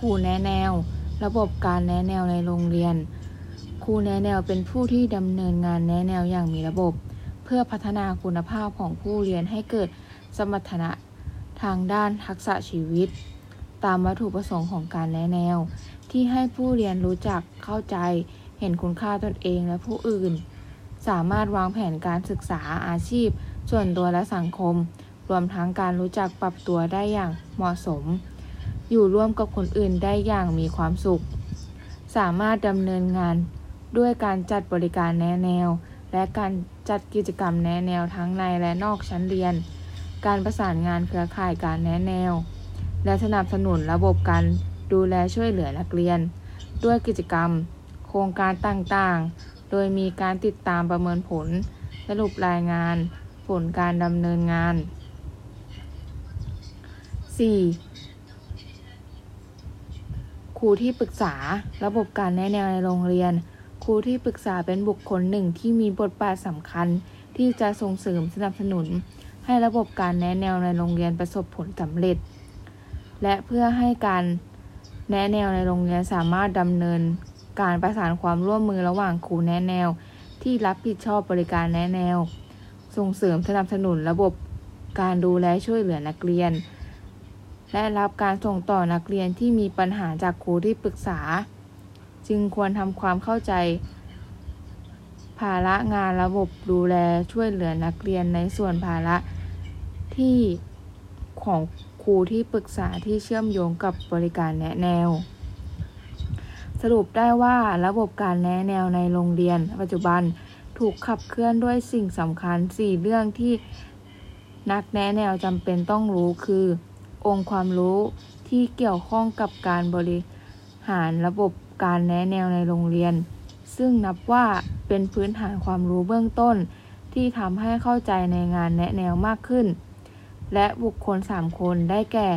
ครูแนะแนว ระบบการแนะแนวในโรงเรียน ครูแนะแนวเป็นผู้ที่ดำเนินงานแนะแนวอย่างมีระบบ เพื่อพัฒนาคุณภาพของผู้เรียนให้เกิดสมรรถนะทางด้านทักษะชีวิต ตามวัตถุประสงค์ของการแนะแนว ที่ให้ผู้เรียนรู้จักเข้าใจ เห็นคุณค่าตนเองและผู้อื่น สามารถวางแผนการศึกษาอาชีพ ส่วนตัวและสังคม รวมทั้งการรู้จักปรับตัวได้อย่างเหมาะสม อยู่ร่วมกับคนอื่นได้อย่างมีความสุข สามารถดำเนินงานด้วยการจัดบริการแนะแนว และการจัดกิจกรรมแนะแนวทั้งในและนอกชั้นเรียน การประสานงานเครือข่ายการแนะแนว และสนับสนุนระบบการดูแลช่วยเหลือนักเรียน ด้วยกิจกรรม โครงการต่างๆ โดยมีการติดตามประเมินผล สรุปรายงาน ผลการดำเนินงาน 4. ครูที่ปรึกษา ระบบการแนะแนวในโรงเรียน ครูที่ปรึกษาเป็นบุคคลหนึ่งที่มีบทบาทสำคัญ ที่จะส่งเสริมสนับสนุน ให้ระบบการแนะแนวในโรงเรียนประสบผลสำเร็จ และเพื่อให้การแนะแนวในโรงเรียนสามารถดำเนิน การประสานความร่วมมือระหว่างครูแนะแนว ที่รับผิดชอบบริการแนะแนว ส่งเสริมสนับสนุนระบบการดูแลช่วยเหลือนักเรียน และรับการส่งต่อนักเรียนที่มีปัญหาจากครูที่ปรึกษา จึงควรทำความเข้าใจ ภาระงานระบบดูแลช่วยเหลือนักเรียนในส่วนภาระที่ของครูที่ปรึกษาที่เชื่อมโยงกับบริการแนะแนว สรุปได้ว่าระบบการแนะแนวในโรงเรียน ปัจจุบันถูกขับเคลื่อนด้วยสิ่งสำคัญ 4 เรื่องที่นักแนะแนวจำเป็นต้องรู้คือ องค์ความรู้ที่เกี่ยวข้องกับการบริหารระบบการแนะแนวในโรงเรียน ซึ่งนับว่าเป็นพื้นฐานความรู้เบื้องต้น ที่ทำให้เข้าใจในงานแนะแนวมากขึ้น และบุคคล 3 คนได้แก่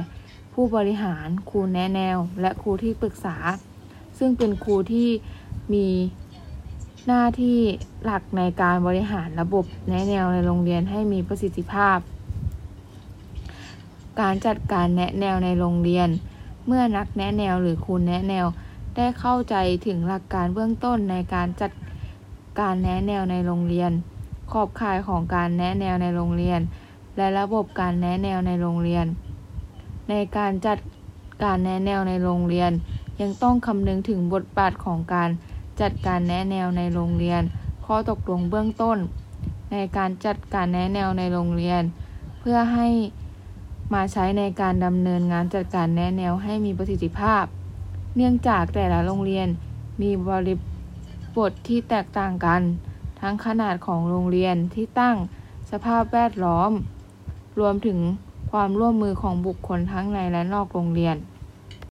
ผู้บริหารครูแนะแนว และครูที่ปรึกษา ซึ่งเป็นครูที่มีหน้าที่หลักในการบริหารระบบแนะแนวในโรงเรียนให้มีประสิทธิภาพ การจัดการแนะแนวในโรงเรียน เมื่อนักแนะแนวหรือครูแนะแนวได้เข้าใจถึงหลักการเบื้องต้นในการจัดการแนะแนวในโรงเรียน ขอบข่ายของการแนะแนวในโรงเรียน และระบบการแนะแนวในโรงเรียน ในการจัดการแนะแนวในโรงเรียน ยังต้องคำนึงถึงบทบาทของการจัดการแนะแนวในโรงเรียน ข้อตกลงเบื้องต้น ในการจัดการแนะแนวในโรงเรียน เพื่อให้ มาใช้ในการดำเนินงานจัดการแนะแนวให้มีประสิทธิภาพ เนื่องจากแต่ละโรงเรียนมีบริบทที่แตกต่างกัน ทั้งขนาดของโรงเรียนที่ตั้งสภาพแวดล้อม รวมถึงความร่วมมือของบุคคลทั้งในและนอกโรงเรียน